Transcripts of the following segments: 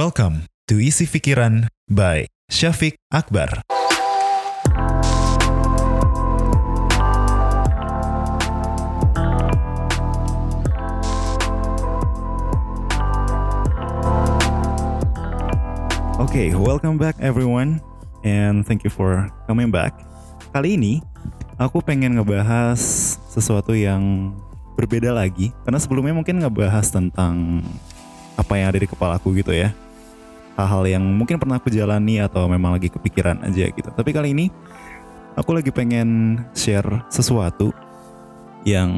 Welcome to Isi Pikiran by Syafiq Akbar. Okay, welcome back everyone and thank you for coming back. Kali ini aku pengen ngebahas sesuatu yang berbeda lagi karena sebelumnya mungkin ngebahas tentang apa yang ada di kepala aku gitu ya. Hal-hal yang mungkin pernah aku jalani atau memang lagi kepikiran aja gitu. Tapi kali ini aku lagi pengen share sesuatu yang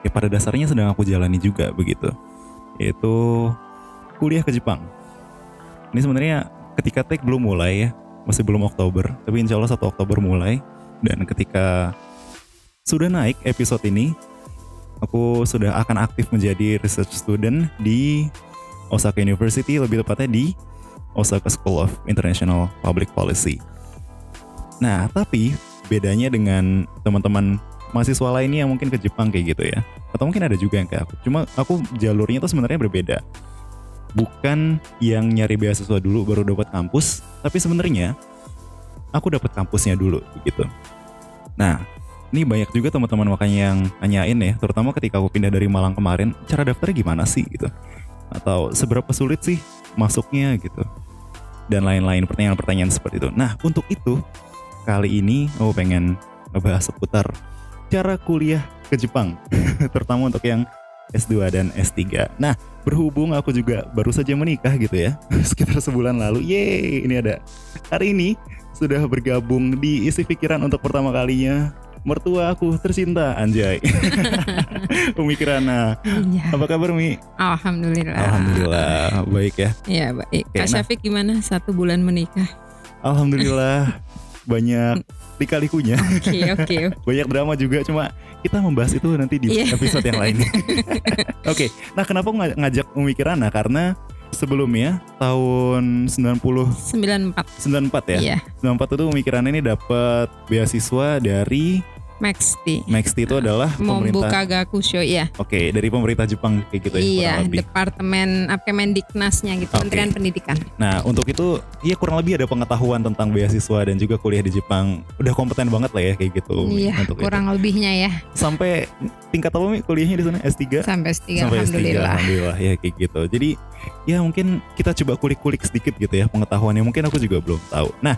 ya pada dasarnya sedang aku jalani juga begitu. Yaitu kuliah ke Jepang. Ini sebenarnya ketika take belum mulai ya, masih belum Oktober, tapi insya Allah 1 Oktober mulai. Dan ketika sudah naik episode ini, aku sudah akan aktif menjadi research student di Osaka University, lebih tepatnya di Osaka School of International Public Policy. Nah, tapi bedanya dengan teman-teman mahasiswa lainnya yang mungkin ke Jepang kayak gitu ya. Atau mungkin ada juga yang kayak aku. Cuma aku jalurnya tuh sebenarnya berbeda bukan yang nyari beasiswa dulu baru dapat kampus, tapi sebenarnya aku dapat kampusnya dulu gitu. Nah, ini banyak juga teman-teman makanya yang nanyain ya, terutama ketika aku pindah dari Malang kemarin, cara daftarnya gimana sih gitu? Atau seberapa sulit sih masuknya gitu? Dan lain-lain pertanyaan-pertanyaan seperti itu. Nah, untuk itu kali ini aku pengen ngebahas seputar cara kuliah ke Jepang, terutama untuk yang S2 dan S3. Nah, berhubung aku juga baru saja menikah gitu ya, sekitar sebulan lalu. Yeay, ini ada. Hari ini sudah bergabung di isi pikiran untuk pertama kalinya mertua aku tercinta Anjay Umi Kirana Iya. Apa kabar Umi? Alhamdulillah. Alhamdulillah baik ya Iya baik. Kak. Syafiq gimana satu bulan menikah? Alhamdulillah banyak lika-likunya Oke oke. Banyak drama juga cuma kita membahas itu nanti di Iya. episode yang lain Oke nah kenapa ngajak Umi Kirana Karena sebelumnya tahun 90 94 94 ya Iya. 94 itu Umi Kirana ini dapat beasiswa dari Maxti. Maxti itu adalah pemerintah Gakusho ya. Oke dari pemerintah Jepang kayak gitu ya iya, kurang lebih. departemen apa Kemendiknasnya gitu, Oke. Kementerian Pendidikan. Nah untuk itu ya kurang lebih ada pengetahuan tentang beasiswa dan juga kuliah di Jepang udah kompeten banget lah ya kayak gitu Iya, untuk itu. kurang lebihnya ya. sampai tingkat apa Mi kuliahnya di sana S3 Sampai S3 sampai S3 alhamdulillah. alhamdulillah ya kayak gitu jadi ya mungkin kita coba kulik-kulik sedikit gitu ya pengetahuannya mungkin aku juga belum tahu nah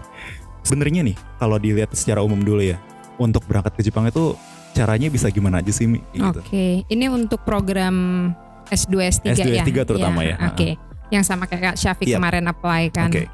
sebenarnya nih kalau dilihat secara umum dulu ya untuk berangkat ke Jepang itu caranya bisa gimana aja sih Mi gitu. Oke, ini untuk program S2 S3 S2, ya. S3 terutama ya. Oke. Yang sama kayak Kak Syafiq Iya. kemarin apply kan. Oke.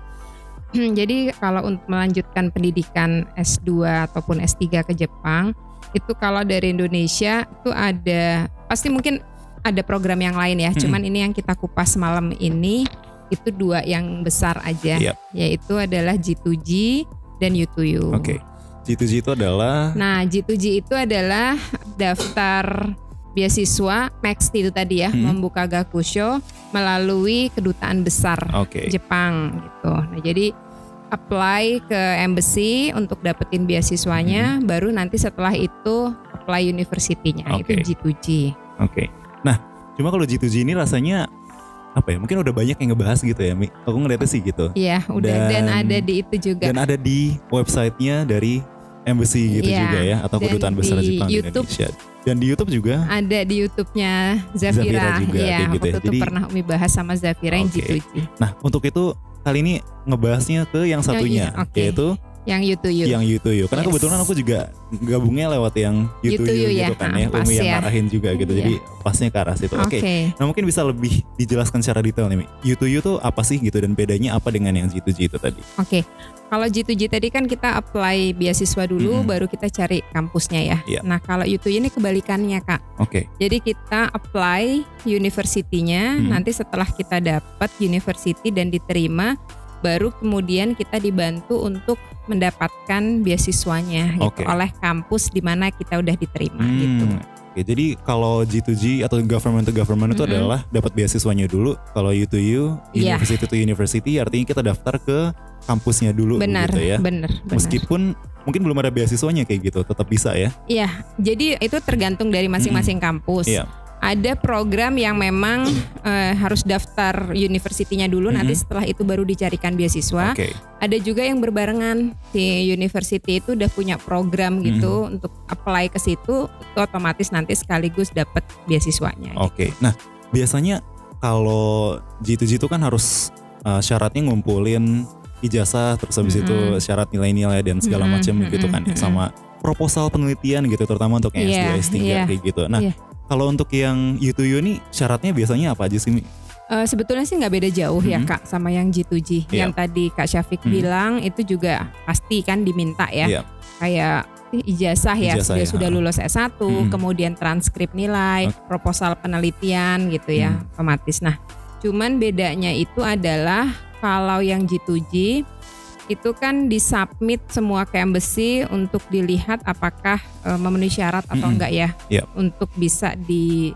Jadi kalau untuk melanjutkan pendidikan S2 ataupun S3 ke Jepang, itu kalau dari Indonesia itu ada pasti mungkin ada program yang lain ya. Hmm. Cuman ini yang kita kupas malam ini itu dua yang besar aja, Yap. yaitu adalah G2G dan U2U. Oke. G2G itu adalah Nah, G2G itu adalah daftar beasiswa Maxti itu tadi ya, Hmm. membuka Gakusho melalui kedutaan besar oke. Jepang gitu. Nah, jadi apply ke embassy untuk dapetin beasiswanya, baru nanti setelah itu apply university-nya Oke. itu G2G. Oke. Nah, cuma kalau G2G ini rasanya apa ya? Mungkin udah banyak yang ngebahas gitu ya, Mi. Aku ngeliatnya sih gitu. Iya, udah dan, Dan- ada di itu juga. Dan ada di websitenya dari embassy gitu Iya, juga ya atau dan kedutaan besar di Jepang YouTube. di Indonesia. Dan di YouTube juga. ada di YouTube-nya Zafira Zafira, juga, Iya, kayak gitu ya. waktu itu Jadi- pernah Umi bahas sama Zafira yang Oke. G2G. Nah, untuk itu kali ini ngebahasnya ke yang satunya, iya, oke. yaitu Yang U2U. yang U2U. Karena Yes. kebetulan aku juga gabungnya lewat yang U2U, U2U ya, gitu kan ah, ya. Umi yang ya. ngarahin juga gitu. Iya. Jadi pasnya ke arah situ. Oke. Oke. Nah mungkin bisa lebih dijelaskan secara detail nih Mi. U2U tuh apa sih gitu dan bedanya apa dengan yang G2G itu tadi? Oke, kalau G2G tadi kan kita apply beasiswa dulu, Mm-mm. baru kita cari kampusnya ya. Iya. Nah kalau U2U ini kebalikannya kak. Oke. Jadi kita apply university-nya, Hmm. nanti setelah kita dapat university dan diterima, baru kemudian kita dibantu untuk mendapatkan beasiswanya gitu, Oke. oleh kampus di mana kita udah diterima Hmm, gitu. Oke, jadi kalau G2G atau government to government itu Mm-mm. adalah dapat beasiswanya dulu. Kalau U2U, Iya. university to university, artinya kita daftar ke kampusnya dulu Benar, gitu ya. benar, benar. Meskipun mungkin belum ada beasiswanya kayak gitu, tetap bisa ya. Iya, jadi itu tergantung dari masing-masing kampus. Iya. Ada program yang memang eh, harus daftar universitinya dulu nanti setelah itu baru dicarikan beasiswa. Oke. Ada juga yang berbarengan si university itu udah punya program gitu untuk apply ke situ itu otomatis nanti sekaligus dapat beasiswanya. Oke. Nah, biasanya kalau G2G itu kan harus uh, syaratnya ngumpulin ijazah terus habis itu syarat nilai-nilai dan segala Mm-mm, macam gitu mm-mm, kan ya, mm-mm. sama proposal penelitian gitu terutama untuk yang Iya, S2 S3 iya, kayak gitu. Nah, iya. Kalau untuk yang U2U nih syaratnya biasanya apa aja sih? Mi? Eh, sebetulnya sih nggak beda jauh ya Mhm. kak sama yang G2G. Iya. Yang tadi kak Syafiq Mhm. bilang itu juga pasti kan diminta ya. Iya. Kayak ijazah ya Ijazah dia ya, sudah lulus S1, Mhm. kemudian transkrip nilai, Oke. proposal penelitian gitu ya, Mhm. otomatis. Nah, cuman bedanya itu adalah kalau yang G2G itu kan disubmit semua ke embassy untuk dilihat apakah eh, memenuhi syarat atau Mhm. enggak ya Iya. untuk bisa di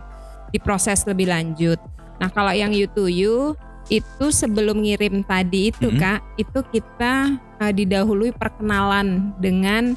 diproses lebih lanjut. Nah, kalau yang U2U itu sebelum ngirim tadi itu Mhm. Kak, itu kita eh, didahului perkenalan dengan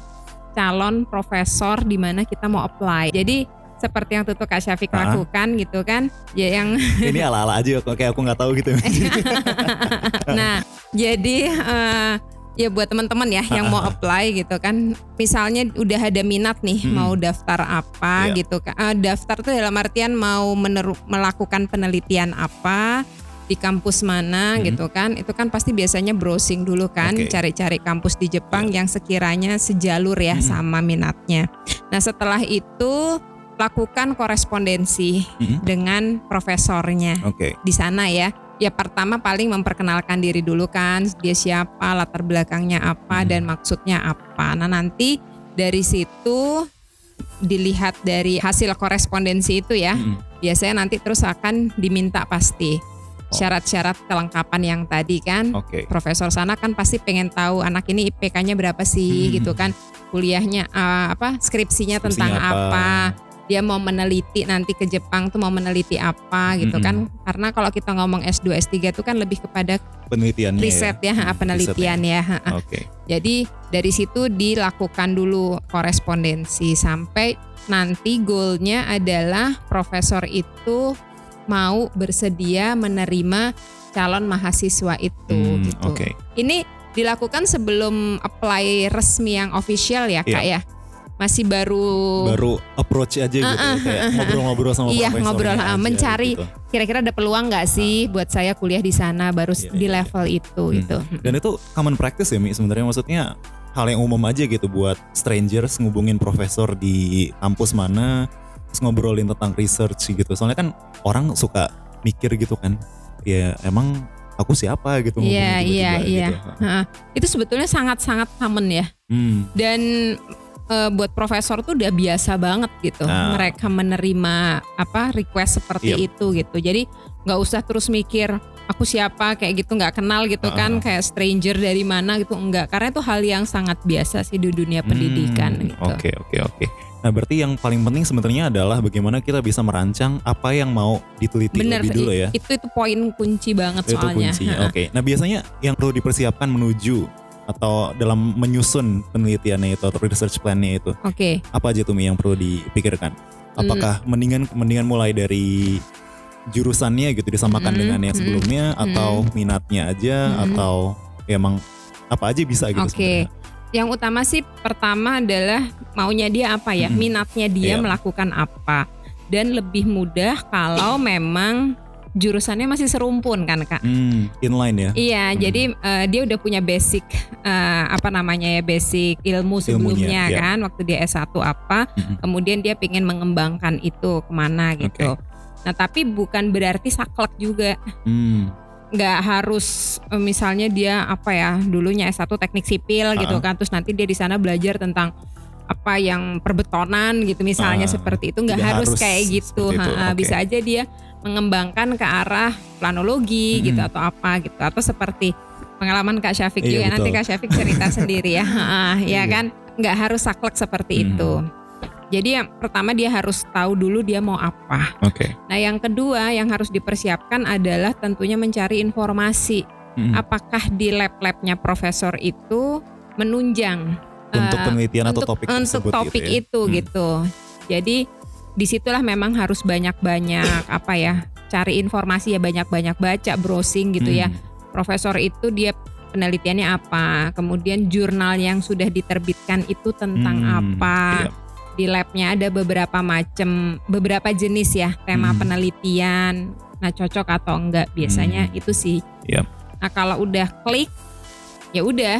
calon profesor di mana kita mau apply. Jadi seperti yang Tutu Kak Syafiq Ah. lakukan gitu kan. Ya yang Ini ala-ala aja kok kayak aku nggak tahu gitu. nah, jadi eh, ya buat teman-teman ya yang mau apply gitu kan. Misalnya udah ada minat nih Mm-mm. mau daftar apa Iya. gitu kan. Eh, daftar tuh dalam artian mau meneru- melakukan penelitian apa di kampus mana Mm-mm. gitu kan. Itu kan pasti biasanya browsing dulu kan, cari-cari kampus di Jepang yang sekiranya sejalur ya Mm-mm. sama minatnya. Nah, setelah itu lakukan korespondensi Mm-mm. dengan profesornya Oke. di sana ya. Ya pertama paling memperkenalkan diri dulu kan, dia siapa, latar belakangnya apa Hmm. dan maksudnya apa. Nah nanti dari situ dilihat dari hasil korespondensi itu ya, Mm-mm. biasanya nanti terus akan diminta pasti Oh. syarat-syarat kelengkapan yang tadi kan. Oke. Profesor sana kan pasti pengen tahu anak ini IPK-nya berapa sih Hmm. gitu kan. Kuliahnya eh, apa, skripsinya tentang Skripsinya apa? apa dia mau meneliti nanti ke Jepang tuh mau meneliti apa gitu Mm-mm. kan karena kalau kita ngomong S2 S3 itu kan lebih kepada Penelitiannya riset ya, ha, penelitian ya, ha. Oke. jadi dari situ dilakukan dulu korespondensi sampai nanti goalnya adalah profesor itu mau bersedia menerima calon mahasiswa itu Hmm, gitu Oke. ini dilakukan sebelum apply resmi yang official ya kak ya masih baru Baru approach aja gitu Uh-uh, kayak ngobrol-ngobrol sama Iya, profesornya ngobrol, aja uh, mencari gitu. kira-kira ada peluang nggak sih buat saya kuliah di sana baru Iya, di iya, level itu Hmm. itu. Dan itu common practice ya Mi sebenarnya maksudnya hal yang umum aja gitu buat strangers ngubungin profesor di kampus mana terus ngobrolin tentang research gitu. Soalnya kan orang suka mikir gitu kan. Ya emang aku siapa gitu Iya, iya, iya. gitu. Heeh. Itu sebetulnya sangat-sangat common ya. Hmm, Dan eh, buat profesor tuh udah biasa banget gitu. Nah. Mereka menerima apa request seperti Yep. itu gitu. Jadi nggak usah terus mikir aku siapa kayak gitu nggak kenal gitu kan Uh-uh. kayak stranger dari mana gitu enggak karena itu hal yang sangat biasa sih di dunia pendidikan Hmm, gitu. Oke oke oke. Nah berarti yang paling penting sebenarnya adalah bagaimana kita bisa merancang apa yang mau diteliti Bener lebih dulu ya. itu itu poin kunci banget Itu soalnya. kuncinya. Heeh. Oke. Nah biasanya yang perlu dipersiapkan menuju atau dalam menyusun penelitiannya itu atau research plan-nya itu Oke. apa aja tuh Mi yang perlu dipikirkan? Hmm. Apakah mendingan mendingan mulai dari jurusannya gitu disamakan Mm-mm, dengan yang mm-mm, sebelumnya atau minatnya aja Mm-mm. atau ya emang apa aja bisa gitu Oke. sebenarnya. Yang utama sih pertama adalah maunya dia apa ya, Mm-mm. minatnya dia Iya. melakukan apa. Dan lebih mudah kalau memang jurusannya masih serumpun kan kak. Hmm, inline ya. Iya, Hmm. jadi eh, dia udah punya basic eh, apa namanya ya basic ilmu sebelumnya iya. kan, waktu dia S1 apa, Mm-mm. kemudian dia pengen mengembangkan itu ke mana gitu. Nah tapi bukan berarti saklek juga. Hmm, nggak harus eh, misalnya dia apa ya dulunya S1 teknik sipil gitu Ah. kan terus nanti dia di sana belajar tentang apa yang perbetonan gitu misalnya Ah, seperti itu nggak harus, harus kayak gitu Ha-ha, oke. bisa aja dia mengembangkan ke arah planologi Mm-mm. gitu atau apa gitu atau seperti pengalaman Kak Syafiq Iya, juga nanti betul. Kak Syafiq cerita sendiri ya ya Iya. kan nggak harus saklek seperti Hmm. itu jadi yang pertama dia harus tahu dulu dia mau apa Oke. Nah, yang kedua yang harus dipersiapkan adalah tentunya mencari informasi. Mm-mm. Apakah di lab-labnya profesor itu menunjang Untuk eh, penelitian atau untuk, topik untuk topik gitu ya. itu Hmm. gitu. Jadi di situlah memang harus banyak-banyak apa ya cari informasi ya banyak-banyak baca browsing gitu ya Hmm. profesor itu dia penelitiannya apa kemudian jurnal yang sudah diterbitkan itu tentang Hmm, apa iya. di labnya ada beberapa macam beberapa jenis ya tema Hmm. penelitian nah cocok atau enggak biasanya Hmm. itu sih Iya. nah kalau udah klik ya udah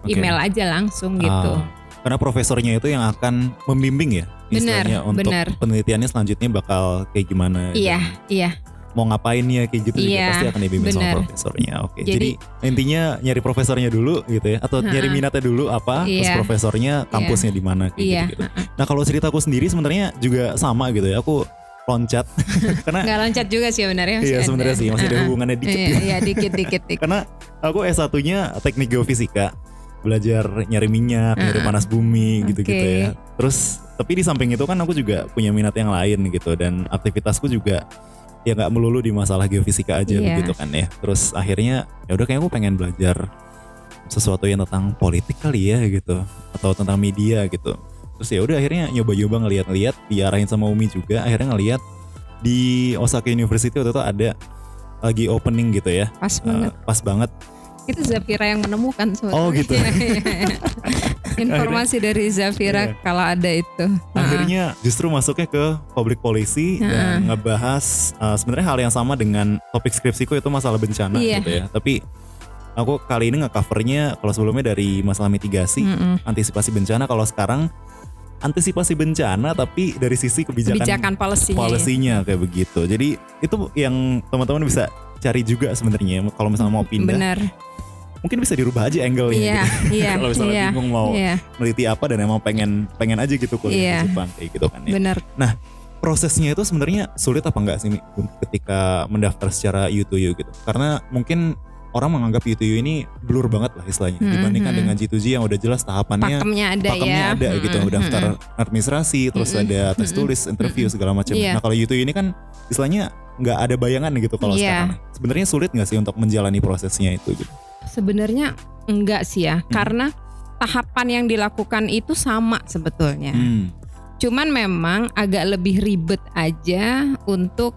Oke. email aja langsung gitu Ah, karena profesornya itu yang akan membimbing ya Benar, istilahnya untuk benar. penelitiannya selanjutnya bakal kayak gimana iya iya. Mau ngapain ya kayak gitu juga Iya, pasti akan dibimbing benar. sama profesornya oke. Jadi, Jadi- intinya nyari profesornya dulu gitu ya atau nyari Ha-ha. minatnya dulu apa terus Iya. profesornya kampusnya di mana kayak iya gitu, nah kalau ceritaku sendiri sebenarnya juga sama gitu ya aku loncat. Karena nggak loncat juga sih sebenarnya iya sebenarnya sih masih ada hubungannya dikit iya, gitu. iya dikit dikit dikit. Karena aku S1-nya teknik geofisika belajar nyari minyak, nyari Ah, panas bumi gitu-gitu oke. ya. Terus tapi di samping itu kan aku juga punya minat yang lain gitu dan aktivitasku juga ya nggak melulu di masalah geofisika aja Iya. begitu kan ya. Terus akhirnya ya udah kayak aku pengen belajar sesuatu yang tentang politik kali ya gitu atau tentang media gitu. Terus ya udah akhirnya nyoba-nyoba ngeliat-liat diarahin sama Umi juga akhirnya ngeliat di Osaka University waktu itu ada lagi opening gitu ya. pas banget pas banget itu Zafira yang menemukan sebenarnya. Oh, gitu. Iya, iya, iya. informasi dari Zafira Iya. kalau ada itu akhirnya justru masuknya ke public policy dan ngebahas uh, sebenarnya hal yang sama dengan topik skripsiku itu masalah bencana Iya. gitu ya. Tapi aku kali ini nge-covernya kalau sebelumnya dari masalah mitigasi, Mm-mm. antisipasi bencana. Kalau sekarang antisipasi bencana tapi dari sisi kebijakan, kebijakan policy policy-nya kayak begitu. Jadi itu yang teman-teman bisa cari juga sebenarnya kalau misalnya mau pindah. benar Mungkin bisa dirubah aja angle-nya iya gitu. iya kalau misalnya iya bingung mau iya meliti apa dan emang pengen pengen aja gitu kuliah Iya. di Jepang kayak gitu kan ya. benar prosesnya itu sebenarnya sulit apa enggak sih ketika mendaftar secara U2U gitu? Karena mungkin orang menganggap U2U ini blur banget lah istilahnya Hmm, dibandingkan hmm. dengan G2G yang udah jelas tahapannya pakemnya ada pakemnya ya ada gitu Mm-mm, daftar mm-mm. administrasi terus Mm-mm, ada tes tulis interview segala macam. Iya. Nah kalau U2U ini kan istilahnya nggak ada bayangan gitu kalau Iya. sekarang. Sebenarnya sulit nggak sih untuk menjalani prosesnya itu gitu? Sebenarnya enggak sih ya Hmm. karena tahapan yang dilakukan itu sama sebetulnya Hmm. Cuman memang agak lebih ribet aja untuk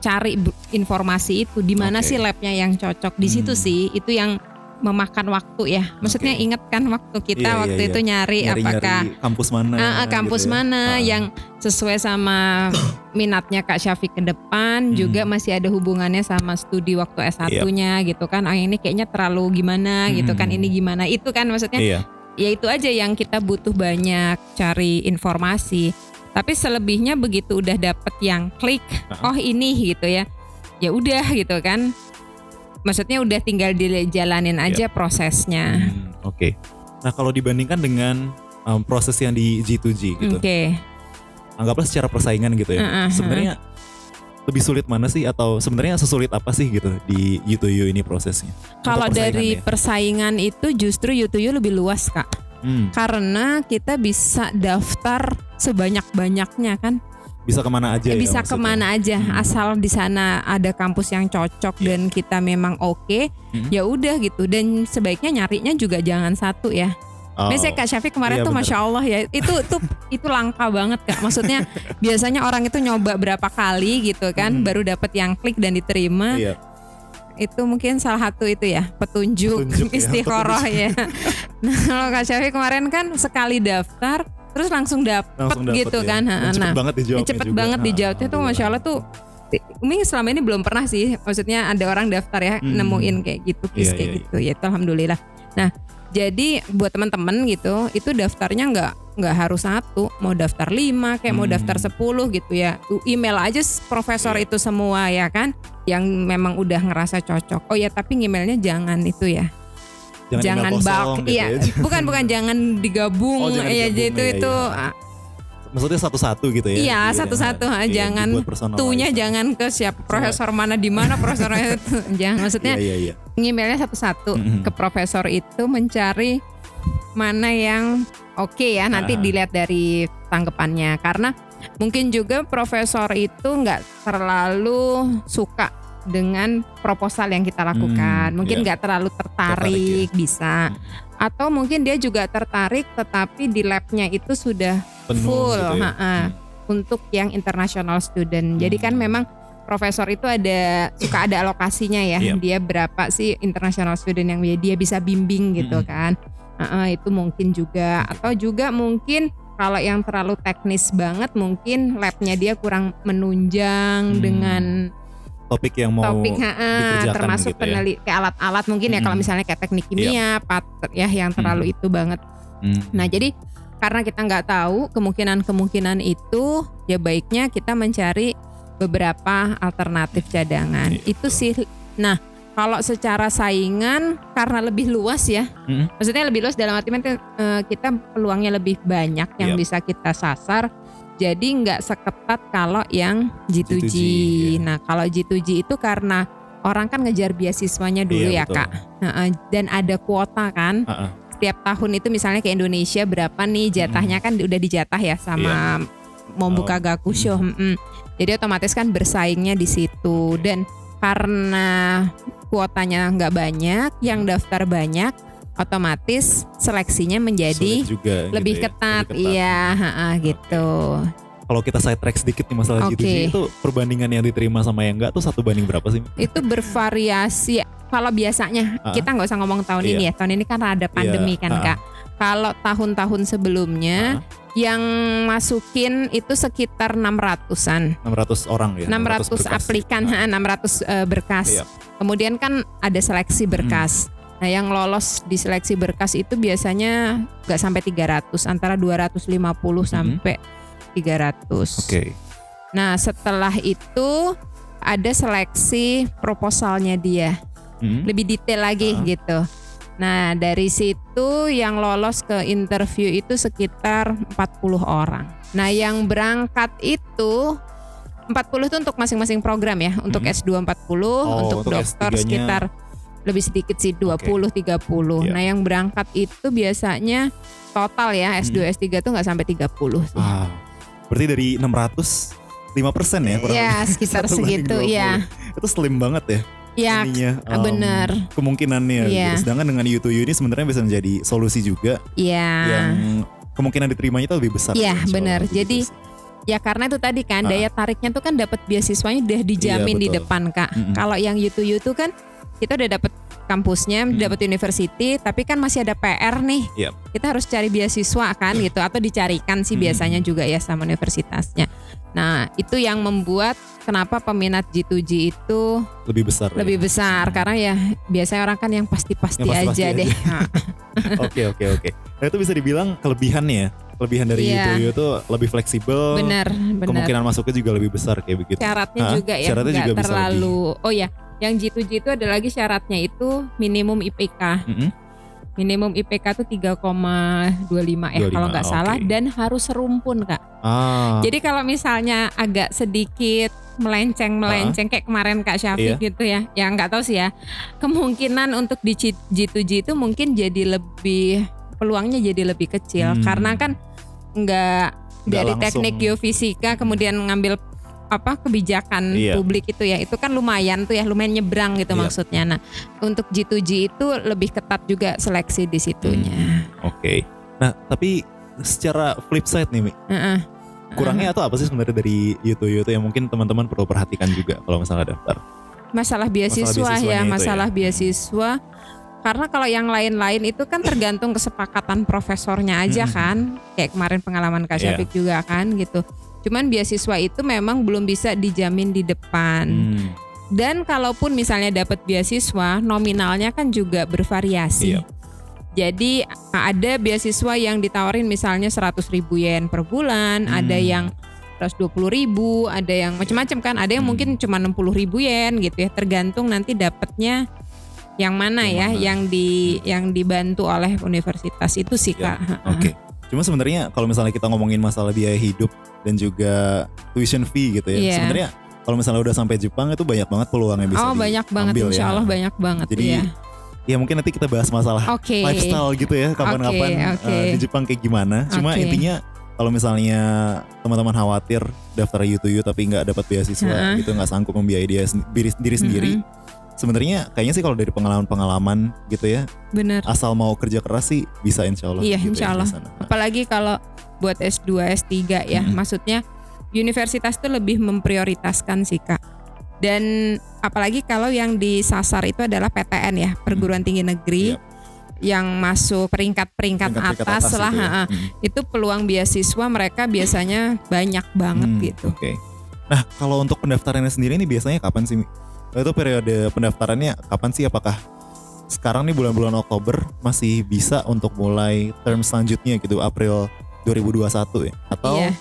cari informasi itu di mana Oke. sih labnya yang cocok di situ Hmm. sih itu yang memakan waktu ya. Maksudnya Oke. inget kan waktu kita Iya, iya, waktu iya. itu nyari, Nyari-nyari apakah kampus mana? Ah, kampus gitu ya. mana Ah. yang sesuai sama minatnya Kak Syafiq ke depan Hmm. juga masih ada hubungannya sama studi waktu S1-nya gitu kan. Ah ini kayaknya terlalu gimana gitu kan. Hmm. Ini gimana itu kan maksudnya Iya. ya itu aja yang kita butuh banyak cari informasi. Tapi selebihnya begitu udah dapet yang klik, oh ini gitu ya, ya udah gitu kan. Maksudnya udah tinggal dijalanin aja prosesnya. Hmm, Oke. Nah kalau dibandingkan dengan um, proses yang di G2G gitu, Oke, anggaplah secara persaingan gitu ya. Uh, uh, uh. Sebenarnya lebih sulit mana sih atau sebenarnya sesulit apa sih gitu di U2U ini prosesnya? Kalau dari persaingan itu justru U2U lebih luas kak, Hmm, karena kita bisa daftar sebanyak-banyaknya kan. Bisa ke mana aja ya? bisa maksudnya? ke mana aja Hmm. asal di sana ada kampus yang cocok Iya. dan kita memang oke Hmm. ya udah gitu dan sebaiknya nyarinya juga jangan satu ya Oh, Biasanya Kak Syafiq kemarin Iya, tuh bener. masya Allah ya itu itu itu langka banget kak maksudnya biasanya orang itu nyoba berapa kali gitu kan Hmm. baru dapat yang klik dan diterima Iya. itu mungkin salah satu itu ya petunjuk, Petunjuk ya, istikharah ya nah kalau Kak Syafiq kemarin kan sekali daftar terus langsung dapet, Langsung dapet gitu ya. kan Dan cepet nah banget dijawabnya cepet juga. banget dijawabnya tuh masya Allah tuh Umi selama ini belum pernah sih maksudnya ada orang daftar ya Hmm. nemuin kayak gitu Iya, case kayak iya. gitu ya itu alhamdulillah nah jadi buat teman-teman gitu itu daftarnya nggak nggak harus satu mau daftar lima kayak mau Hmm. daftar 10 gitu ya email aja profesor Iya. itu semua ya kan yang memang udah ngerasa cocok oh ya tapi emailnya jangan itu ya jangan, jangan kosong gitu iya ya. bukan bukan jangan digabung Oh, jangan ya digabung, itu iya, itu iya. Maksudnya satu-satu gitu ya? Iya, Iya, satu-satu, iya, jangan tuhnya jangan ke siapa profesor mana di mana profesornya itu jangan maksudnya Iya, iya, iya. emailnya satu-satu Mhm. ke profesor itu mencari mana yang oke ya nanti Ah. dilihat dari tanggapannya karena mungkin juga profesor itu nggak terlalu suka dengan proposal yang kita lakukan Hmm, mungkin iya. nggak terlalu tertarik Tertarik, bisa Hmm. atau mungkin dia juga tertarik tetapi di labnya itu sudah Penuh full gitu ya. ha-ha. Hmm. untuk yang international student. Jadi kan Hmm. memang profesor itu ada suka ada alokasinya ya. Iya. Dia berapa sih international student yang dia bisa bimbing gitu Mm-mm. kan. Heeh, itu mungkin juga atau juga mungkin kalau yang terlalu teknis banget mungkin labnya dia kurang menunjang Hmm. dengan Topik yang mau topik ha, dikerjakan termasuk gitu ya. peneliti kayak alat-alat mungkin ya kalau Mm-mm. misalnya kayak teknik kimia, pat ya yang terlalu itu banget. Hmm. Nah jadi karena kita nggak tahu kemungkinan-kemungkinan itu ya baiknya kita mencari beberapa alternatif cadangan. Iya, Itu sih. Nah kalau secara saingan karena lebih luas ya, Mm-mm. maksudnya lebih luas dalam arti eh, kita peluangnya lebih banyak yang Yap. bisa kita sasar. Jadi nggak seketat kalau yang G2G. G2G, iya. Nah kalau G2G itu karena orang kan ngejar beasiswanya dulu Iya, ya betul. kak. Dan ada kuota kan Ah, ah. setiap tahun itu misalnya ke Indonesia berapa nih jatahnya kan udah dijatah ya sama mau buka gakusho. mm-mm. Jadi otomatis kan bersaingnya di situ dan karena kuotanya nggak banyak, yang daftar banyak, otomatis seleksinya menjadi Sulit juga lebih, gitu ya, ketat. lebih ketat. Iya, ha-ha, gitu. Kalau kita side track sedikit nih masalah. G2G itu perbandingan yang diterima sama yang enggak tuh satu banding berapa sih? Itu bervariasi. Kalau biasanya Ah. kita nggak usah ngomong tahun Iya. ini ya. Tahun ini kan ada pandemi kan ah. kak. Kalau tahun-tahun sebelumnya Ah, yang masukin itu sekitar 600-an. 600 orang ya. 600 berkas. aplikan, Ah, ha, 600 eh, berkas. Iya. Kemudian kan ada seleksi berkas. Nah, yang lolos di seleksi berkas itu biasanya nggak sampai 300, antara 250 sampai 300. Oke. Nah, setelah itu ada seleksi proposalnya dia. Hmm. Lebih detail lagi Ah. gitu. Nah, dari situ yang lolos ke interview itu sekitar 40 orang. Nah, yang berangkat itu 40 itu untuk masing-masing program ya. Untuk Hmm. S2 40, Oh, untuk, untuk dokter S3-nya. sekitar lebih sedikit sih 20 30. Iya. Nah, yang berangkat itu biasanya total ya S2 S3 tuh nggak sampai 30 sih. Hmm. Ah, berarti dari 600 5 persen ya kurang Ya, lebih. sekitar segitu 20. ya. Itu slim banget ya. Ya, ininya, ah, bener. kemungkinannya Iya. gitu. sedangkan dengan U2U ini sebenarnya bisa menjadi solusi juga ya. yang kemungkinan diterimanya itu lebih besar Iya, Allah, benar. Jadi. Ya karena itu tadi kan Ah. daya tariknya tuh kan dapat beasiswanya udah dijamin Iya, di depan kak. Mm-mm. Kalau yang U2U tuh kan kita udah dapat kampusnya, Mm. dapat university, tapi kan masih ada PR nih. Yap. Kita harus cari beasiswa kan gitu atau dicarikan sih Mm. biasanya juga ya sama universitasnya. Nah itu yang membuat kenapa peminat G2G itu lebih besar ya. lebih besar karena ya biasanya orang kan yang pasti-pasti Yang aja aja. deh. Oke oke oke. Nah itu bisa dibilang kelebihannya ya. Kelebihan dari Iya. U2U itu lebih fleksibel. bener, bener. Kemungkinan masuknya juga lebih besar kayak begitu. syaratnya Hah? juga ya Syaratnya juga bisa terlalu oh ya yang G2G itu ada lagi syaratnya itu minimum IPK Mm-mm. minimum IPK itu 3,25 ya 25, kalau nggak salah oke. dan harus serumpun kak Ah. jadi kalau misalnya agak sedikit melenceng melenceng kayak kemarin kak Syafiq Iya. gitu ya ya nggak tahu sih ya kemungkinan untuk di G- G2G itu mungkin jadi lebih peluangnya jadi lebih kecil Hmm. karena kan nggak Nggak dari langsung. teknik geofisika kemudian ngambil apa kebijakan Iya. publik itu ya itu kan lumayan tuh ya lumayan nyebrang gitu Iya. maksudnya nah untuk G2G itu lebih ketat juga seleksi di situnya Oke. Nah tapi secara flip side nih, Mi, Heeh. kurangnya atau apa sih sebenarnya dari U2U itu yang mungkin teman-teman perlu perhatikan juga kalau misalnya daftar? masalah beasiswa ya itu masalah ya. beasiswa karena kalau yang lain-lain itu kan tergantung kesepakatan profesornya aja Mm-mm. kan kayak kemarin pengalaman Kak Iya. Syafiq juga kan gitu cuman beasiswa itu memang belum bisa dijamin di depan Hmm. dan kalaupun misalnya dapat beasiswa nominalnya kan juga bervariasi Iya. jadi ada beasiswa yang ditawarin misalnya 100 ribu yen per bulan Hmm. ada yang 120 ribu, ada yang macam-macam kan, ada yang Hmm. mungkin cuma 60 ribu yen gitu ya, tergantung nanti dapatnya yang mana Yang ya, mana. yang di yang dibantu oleh universitas itu sih Ya, kak. Oke. Cuma sebenarnya kalau misalnya kita ngomongin masalah biaya hidup dan juga tuition fee gitu ya, Iya. sebenarnya kalau misalnya udah sampai Jepang itu banyak banget peluang yang bisa oh banyak banget, diambil insya ya. Allah banyak banget Jadi ya. ya mungkin nanti kita bahas masalah Oke. lifestyle gitu ya kapan-kapan Oke, oke. eh, di Jepang kayak gimana. Cuma Oke. intinya kalau misalnya teman-teman khawatir daftar U2U tapi nggak dapat beasiswa Heeh. gitu nggak sanggup membiayai dia diri, diri sendiri. Sebenarnya kayaknya sih kalau dari pengalaman-pengalaman gitu ya, Bener. asal mau kerja keras sih bisa insya Allah. Iya, gitu insya ya di Allah. sana. Apalagi kalau buat S2, S3 ya, Mm-mm. maksudnya universitas itu lebih memprioritaskan sih kak. Dan apalagi kalau yang disasar itu adalah PTN ya, perguruan tinggi negeri. Yap. Yang masuk peringkat-peringkat atas, atas lah, itu ya. Hmm. itu peluang beasiswa mereka biasanya banyak banget Hmm, gitu. Oke. Nah, kalau untuk pendaftarannya sendiri ini biasanya kapan sih? Mi? Itu periode pendaftarannya kapan sih? Apakah sekarang nih bulan-bulan Oktober masih bisa untuk mulai term selanjutnya gitu April 2021 ya? Atau Iya.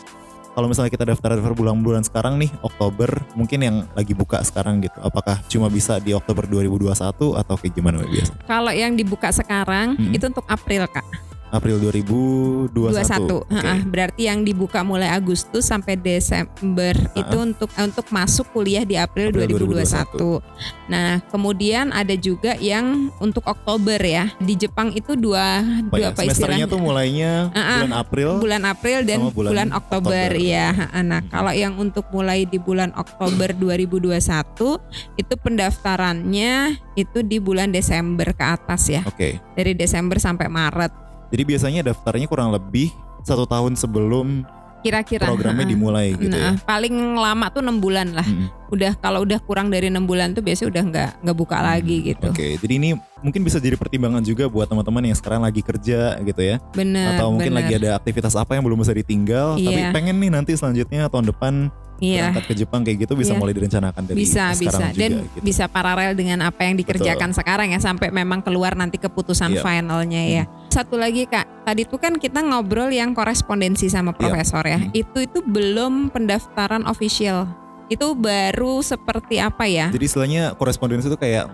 kalau misalnya kita daftar daftar bulan-bulan sekarang nih Oktober mungkin yang lagi buka sekarang gitu. Apakah cuma bisa di Oktober 2021 atau kayak gimana biasa? Kalau yang dibuka sekarang Mm-mm. itu untuk April kak. April 2021. 21. Oke. Heeh, berarti yang dibuka mulai Agustus sampai Desember itu untuk untuk masuk kuliah di April, April 2021. Nah, kemudian ada juga yang untuk Oktober ya. Di Jepang itu dua Apa dua ya? apa Semesternya istilahnya? tuh mulainya Ah, ah. bulan April. bulan April dan bulan bulan, Oktober, Oktober. ya. Nah, Mhm. kalau yang untuk mulai di bulan Oktober 2021 itu pendaftarannya itu di bulan Desember ke atas ya. Oke. Dari Desember sampai Maret. Jadi biasanya daftarnya kurang lebih satu tahun sebelum Kira-kira programnya dimulai gitu nah, ya. paling lama tuh enam bulan lah. Mm-mm. Udah kalau udah kurang dari enam bulan tuh biasanya udah nggak nggak buka lagi gitu. Oke, jadi ini mungkin bisa jadi pertimbangan juga buat teman-teman yang sekarang lagi kerja gitu ya, Bener. atau mungkin bener. lagi ada aktivitas apa yang belum bisa ditinggal, tapi Iya. pengen nih nanti selanjutnya tahun depan Iya. berangkat ke Jepang kayak gitu bisa Iya. mulai direncanakan dari Bisa bisa sekarang juga dan gitu. bisa paralel dengan apa yang dikerjakan sekarang ya sampai memang keluar nanti keputusan Iya. finalnya ya. Satu lagi Kak, tadi tuh kan kita ngobrol yang korespondensi sama Iya. profesor ya. Hmm. Itu itu belum pendaftaran official. Itu baru seperti apa ya? Jadi istilahnya korespondensi itu kayak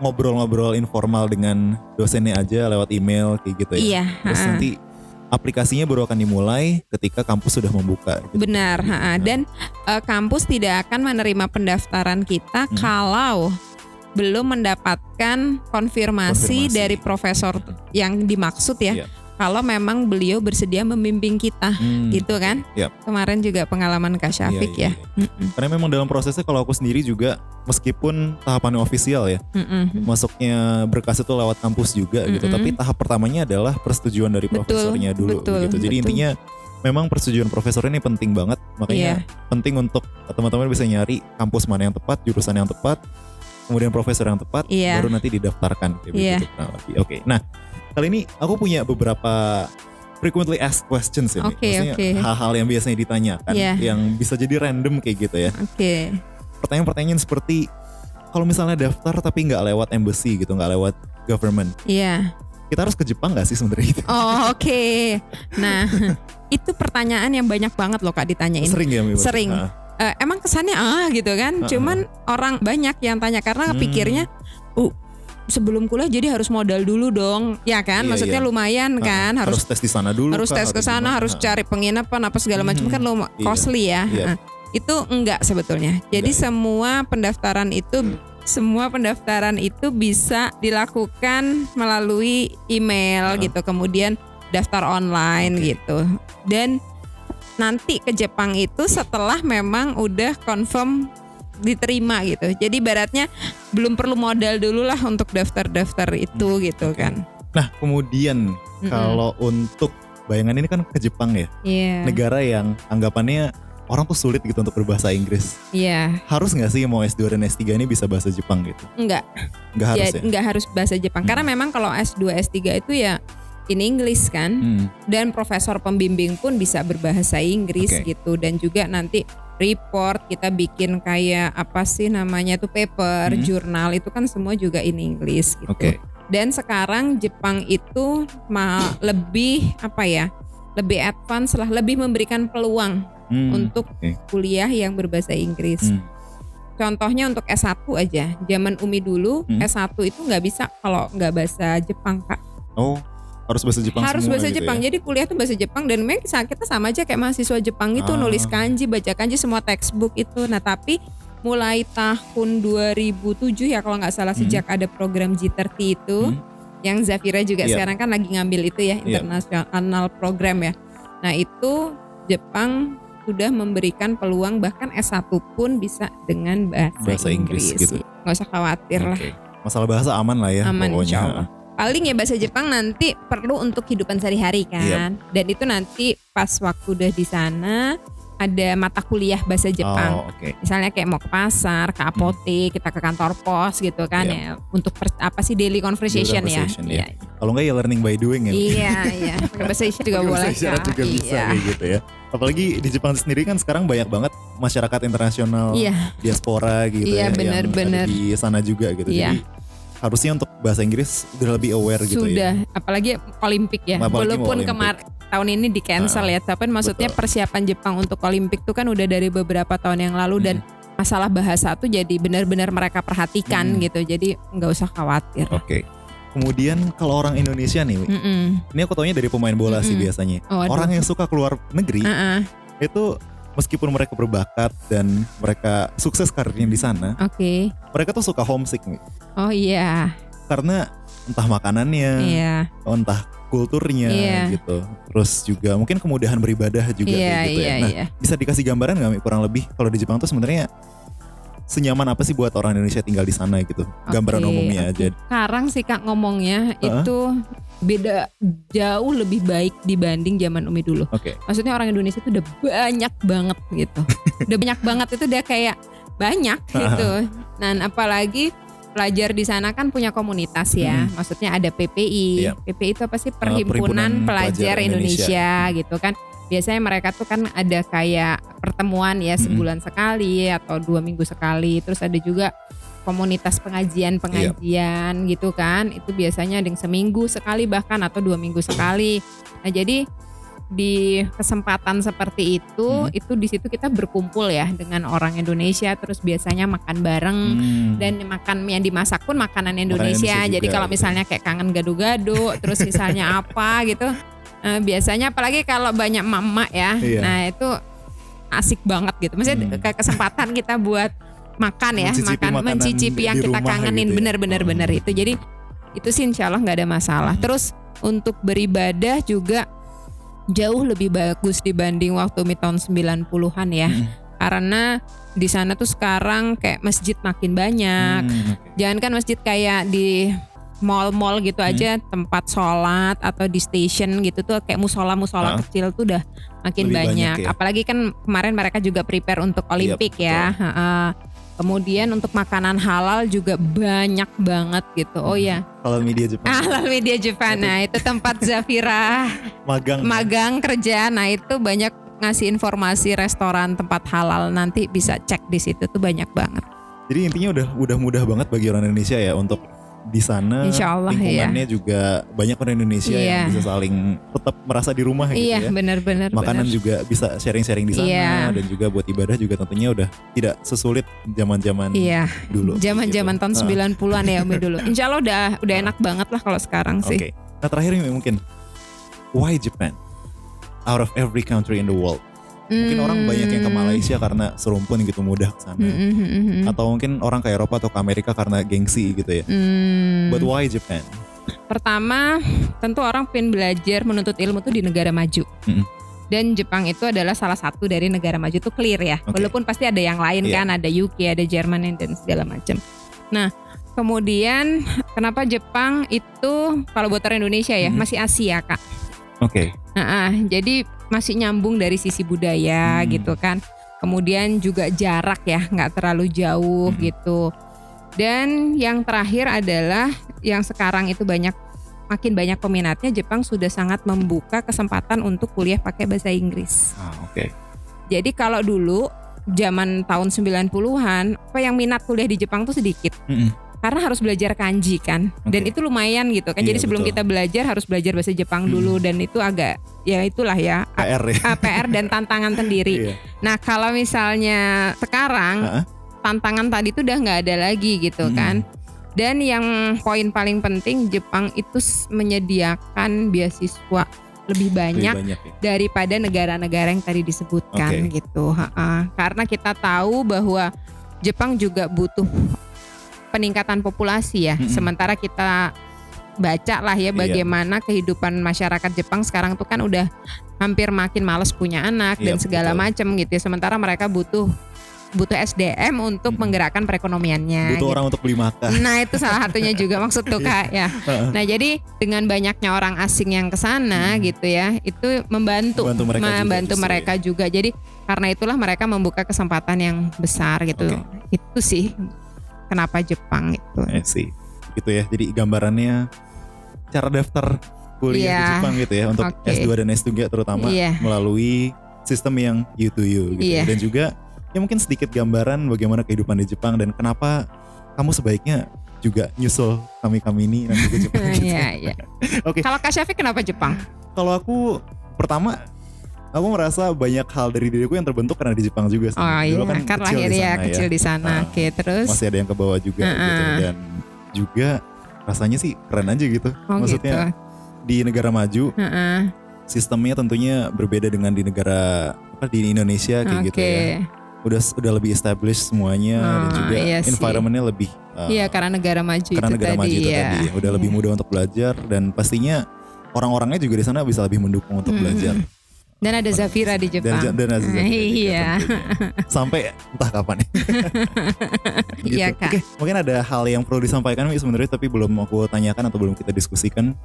ngobrol-ngobrol informal dengan dosennya aja lewat email kayak gitu ya. Iya, Terus nanti aplikasinya baru akan dimulai ketika kampus sudah membuka. Gitu. Benar, ha-ha. dan eh, kampus tidak akan menerima pendaftaran kita Hmm. kalau belum mendapatkan konfirmasi, Konfirmasi. dari profesor yang dimaksud ya. Iya. Kalau memang beliau bersedia membimbing kita, Hmm. gitu kan? Yap. Kemarin juga pengalaman Kak Syafiq Iya, iya, ya. iya. Karena memang dalam prosesnya kalau aku sendiri juga meskipun tahapannya ofisial ya, mm-mm. masuknya berkas itu lewat kampus juga gitu. Tapi tahap pertamanya adalah persetujuan dari Betul, profesornya dulu betul, gitu. Jadi betul. intinya memang persetujuan profesor ini penting banget. Makanya Iya. penting untuk teman-teman bisa nyari kampus mana yang tepat, jurusan yang tepat, kemudian profesor yang tepat, Iya. baru nanti didaftarkan kayak Iya. begitu kurang lebih. Oke. Nah, kali ini aku punya beberapa frequently asked questions ini. Oke, Maksudnya oke. hal-hal yang biasanya ditanyakan Iya. yang bisa jadi random kayak gitu ya Oke. pertanyaan-pertanyaan seperti kalau misalnya daftar tapi nggak lewat embassy gitu, nggak lewat government, Iya. kita harus ke Jepang nggak sih sebenarnya gitu? Oh, oke. Nah, itu pertanyaan yang banyak banget loh Kak ditanyain. Sering ya, Mi? Sering. Nah, Eh, emang kesannya ah gitu kan. Ah, Cuman orang banyak yang tanya karena Hmm. pikirnya uh sebelum kuliah jadi harus modal dulu dong. Ya kan? Iya, Maksudnya iya. lumayan kan harus, harus tes di sana dulu, harus kah, tes ke sana, harus cari penginapan apa segala macam kan lo Iya. costly ya. Iya. Heeh. Itu enggak sebetulnya. Jadi Enggak ya? semua pendaftaran itu semua pendaftaran itu bisa dilakukan melalui email Heeh. gitu. Kemudian daftar online Oke. gitu. Dan nanti ke Jepang itu setelah memang udah confirm diterima gitu. Jadi baratnya belum perlu modal dulu lah untuk daftar-daftar itu gitu Hmm, oke. kan. Nah, kemudian Mm-mm. kalau untuk bayangan ini kan ke Jepang ya, Iya. negara yang anggapannya orang tuh sulit gitu untuk berbahasa Inggris. Iya. Harus nggak sih mau S2 dan S3 ini bisa bahasa Jepang gitu? Enggak. Nggak harus ya, ya? nggak harus bahasa Jepang. Hmm. Karena memang kalau S2, S3 itu ya in English kan. Hmm, Dan profesor pembimbing pun bisa berbahasa Inggris Oke. gitu. Dan juga nanti report kita bikin kayak apa sih namanya tuh paper, Hmm. jurnal itu kan semua juga in English gitu. Oke. Dan sekarang Jepang itu ma- lebih apa ya? Lebih advance lah, lebih memberikan peluang Hmm, untuk oke. kuliah yang berbahasa Inggris. Hmm, Contohnya untuk S1 aja, zaman Umi dulu Hmm. S1 itu nggak bisa kalau nggak bahasa Jepang kak. Oh, harus bahasa Jepang Harus semua bahasa gitu Jepang. ya? Jadi kuliah tuh bahasa Jepang dan memang kita sama aja kayak mahasiswa Jepang itu Ah. nulis kanji, baca kanji semua textbook itu. Nah tapi mulai tahun 2007 ya kalau nggak salah Hmm. sejak ada program G30 itu, Hmm. yang Zafira juga Iya. sekarang kan lagi ngambil itu ya Iya. internasional program ya. Nah itu Jepang sudah memberikan peluang bahkan S1 pun bisa dengan bahasa, Bahasa Inggris gitu. Nggak usah khawatir lah. Oke. Masalah bahasa aman lah ya Aman, pokoknya. insya Allah. Paling ya bahasa Jepang nanti perlu untuk kehidupan sehari-hari kan. Dan itu nanti pas waktu udah di sana ada mata kuliah bahasa Jepang. Oh, oke. Misalnya kayak mau ke pasar, ke apotek, kita ke kantor pos gitu kan Iya. ya. Untuk per- apa sih daily conversation, conversation, ya. iya. Kalau enggak ya learning by doing ya. Iya, iya. Pakai bahasa isyarat juga boleh. bahasa isyarat juga bisa Iya. kayak gitu ya. Apalagi di Jepang sendiri kan sekarang banyak banget masyarakat internasional Iya, diaspora gitu Iya, ya bener, yang bener. di sana juga gitu. Iya. Jadi harusnya untuk bahasa Inggris udah lebih aware gitu sudah. ya. Apalagi Olimpik ya. Apalagi Walaupun kemarin tahun ini di cancel Ah, ya, tapi maksudnya betul. persiapan Jepang untuk Olimpik tuh kan udah dari beberapa tahun yang lalu dan masalah bahasa tuh jadi benar-benar mereka perhatikan Hmm. gitu. Jadi nggak usah khawatir. Oke. Kemudian kalau orang Indonesia nih, Wi, Mm-mm. ini aku taunya dari pemain bola sih Mm-mm. biasanya. Oh, aduh. Orang yang suka keluar negeri Ah, ah. itu meskipun mereka berbakat dan mereka sukses karirnya di sana, Oke. mereka tuh suka homesick nih. Oh iya, Karena entah makanannya, iya, entah kulturnya Iya. gitu. Terus juga mungkin kemudahan beribadah juga iya, kayak gitu iya, ya. Nah, iya. bisa dikasih gambaran nggak kurang lebih kalau di Jepang tuh sebenarnya senyaman apa sih buat orang Indonesia tinggal di sana gitu? Gambaran Oke, umumnya aja. Sekarang sih kak ngomongnya itu beda jauh lebih baik dibanding zaman Umi dulu. Oke. Maksudnya orang Indonesia itu udah banyak banget gitu. udah banyak banget itu udah kayak banyak gitu. Dan apalagi pelajar di sana kan punya komunitas ya. Hmm. Maksudnya ada PPI. Iya. PPI itu apa sih? Perhimpunan Perhimpunan, Pelajar Pelajar Indonesia. gitu kan. Biasanya mereka tuh kan ada kayak pertemuan ya sebulan sekali atau dua minggu sekali. Terus ada juga komunitas pengajian-pengajian gitu kan. Itu biasanya ada yang seminggu sekali bahkan atau dua minggu sekali. Nah jadi di kesempatan seperti itu, Hmm. itu di situ kita berkumpul ya dengan orang Indonesia. Terus biasanya makan bareng Hmm. dan makan yang dimasak pun makanan Indonesia. Indonesia Jadi juga, kalau misalnya kayak kangen gado-gado, terus misalnya apa gitu, eh, biasanya apalagi kalau banyak mama ya, Iya. nah itu asik banget gitu. Maksudnya Hmm. kayak kesempatan kita buat makan ya, Mencicipi makan mencicipi yang kita kangenin, gitu ya. bener-bener bener itu. Jadi itu sih insya Allah nggak ada masalah. Hmm. Terus untuk beribadah juga jauh lebih bagus dibanding waktu mi tahun 90-an ya. Hmm. Karena di sana tuh sekarang kayak masjid makin banyak. Hmm. Jangan kan masjid kayak di mall-mall gitu Hmm. aja tempat sholat atau di station gitu tuh kayak musola-musola Ah. kecil tuh udah makin Lebih banyak banyak. ya. Apalagi kan kemarin mereka juga prepare untuk Olimpik betul. ya. Heeh. Kemudian untuk makanan halal juga banyak banget gitu. Oh ya, Kalau media Jepang halal media Jepang. Nah itu tempat Zafira magang. magang kerja. Nah itu banyak ngasih informasi restoran tempat halal nanti bisa cek di situ tuh banyak banget. Jadi intinya udah udah mudah banget bagi orang Indonesia ya untuk di sana Insya Allah, lingkungannya juga banyak orang Indonesia Iya. yang bisa saling tetap merasa di rumah gitu iya ya. benar-benar. Makanan benar. juga bisa sharing-sharing di sana Iya. dan juga buat ibadah juga tentunya udah tidak sesulit zaman-zaman Iya, dulu. zaman-zaman gitu. tahun Ah, 90-an ya Umi dulu. Insya Allah udah udah enak banget lah kalau sekarang Oke. sih. Nah terakhir ini mungkin why Japan? Out of every country in the world. Mungkin orang banyak yang ke Malaysia karena serumpun gitu mudah ke sana. Hmm, hmm, hmm, hmm. Atau mungkin orang ke Eropa atau ke Amerika karena gengsi gitu ya. Hmm. But why Japan? Pertama, tentu orang pengen belajar menuntut ilmu tuh di negara maju. Mm-mm. Dan Jepang itu adalah salah satu dari negara maju itu clear ya. Oke. Walaupun pasti ada yang lain Iya. kan, ada UK, ada Jerman dan segala macam. Nah, kemudian kenapa Jepang itu kalau buat orang Indonesia ya Mhm. masih Asia kak. Oke. Nah, ah, jadi masih nyambung dari sisi budaya Hmm. gitu kan. Kemudian juga jarak ya, nggak terlalu jauh Hmm. gitu. Dan yang terakhir adalah yang sekarang itu banyak makin banyak peminatnya Jepang sudah sangat membuka kesempatan untuk kuliah pakai bahasa Inggris. Ah, oke. Jadi kalau dulu zaman tahun 90-an apa yang minat kuliah di Jepang tuh sedikit Mm-mm. Karena harus belajar kanji kan dan Oke. itu lumayan gitu kan Iya, jadi sebelum betul. kita belajar harus belajar bahasa Jepang Hmm. dulu dan itu agak ya itulah ya PR ya. APR dan tantangan sendiri. Iya. Nah kalau misalnya sekarang Ah, tantangan tadi itu udah nggak ada lagi gitu Mm-mm. kan. Dan yang poin paling penting Jepang itu menyediakan beasiswa lebih lebih banyak banyak ya. daripada negara-negara yang tadi disebutkan Oke. gitu. Ha-ha. Karena kita tahu bahwa Jepang juga butuh peningkatan populasi ya. Mm-mm. Sementara kita baca lah ya Iya. bagaimana kehidupan masyarakat Jepang sekarang tuh kan udah hampir makin males punya anak Iya, dan segala macam gitu ya. Sementara mereka butuh butuh SDM untuk Mm-mm. menggerakkan perekonomiannya. Butuh gitu. orang untuk beli makan. Nah itu salah satunya juga maksud tuh kak ya. Nah jadi dengan banyaknya orang asing yang ke sana Hmm. gitu ya, itu membantu Membantu mereka juga membantu justru mereka juga. Jadi karena itulah mereka membuka kesempatan yang besar gitu. Oke. Itu sih kenapa Jepang itu. Eh sih, gitu ya. Jadi gambarannya cara daftar kuliah Iya. di Jepang gitu ya untuk Oke. S2 dan S3 terutama Iya. melalui sistem yang you to you gitu. ya. Iya. Dan juga ya mungkin sedikit gambaran bagaimana kehidupan di Jepang dan kenapa kamu sebaiknya juga nyusul kami-kami ini dan juga Jepang gitu. Iya iya. Oke. Kalau Kak Syafiq kenapa Jepang? Kalau aku pertama aku merasa banyak hal dari diriku yang terbentuk karena di Jepang juga sih. Oh iya, Dulu kan, kecil lahir di ya sana kecil di sana. Ah. Oke terus. masih ada yang ke bawah juga gitu Heeh. dan juga rasanya sih keren aja gitu. Oh Maksudnya gitu. di negara maju Heeh. sistemnya tentunya berbeda dengan di negara apa di Indonesia kayak Oke. gitu ya. Udah udah lebih established semuanya dan Oh, juga iya environmentnya lebih uh, Iya karena negara maju karena itu negara tadi maju itu ya. tadi udah lebih Iya. mudah untuk belajar dan pastinya orang-orangnya juga di sana bisa lebih mendukung untuk Mm-mm. belajar. Dan ada Zafira di Dan, Jepang. dan ada Zafira juga Iya. Sampai entah kapan. Gitu. Iya kak. Oke, mungkin ada hal yang perlu disampaikan sebenarnya tapi belum aku tanyakan atau belum kita diskusikan.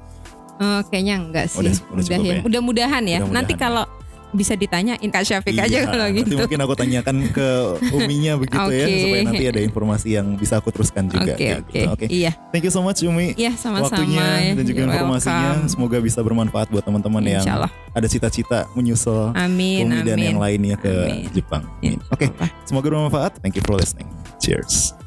Oh, kayaknya enggak sih. Udah- udah cukup ya. ya? Mudah-mudahan ya. Mudah-mudahan Nanti ya. kalau bisa ditanyain Kak Syafiq aja Iya, kalau nanti gitu. mungkin aku tanyakan ke Uminya begitu ya Oke. supaya nanti ada informasi yang bisa aku teruskan juga. Oke kayak oke. gitu. Oke. Iya. Thank you so much Umi. Iya sama-sama. Waktunya dan juga You're informasinya welcome. semoga bisa bermanfaat buat teman-teman yang ada cita-cita menyusul Amin. Umi dan amin. yang lainnya ke Amin. Jepang. Insya Oke, Allah. semoga bermanfaat. Thank you for listening. Cheers.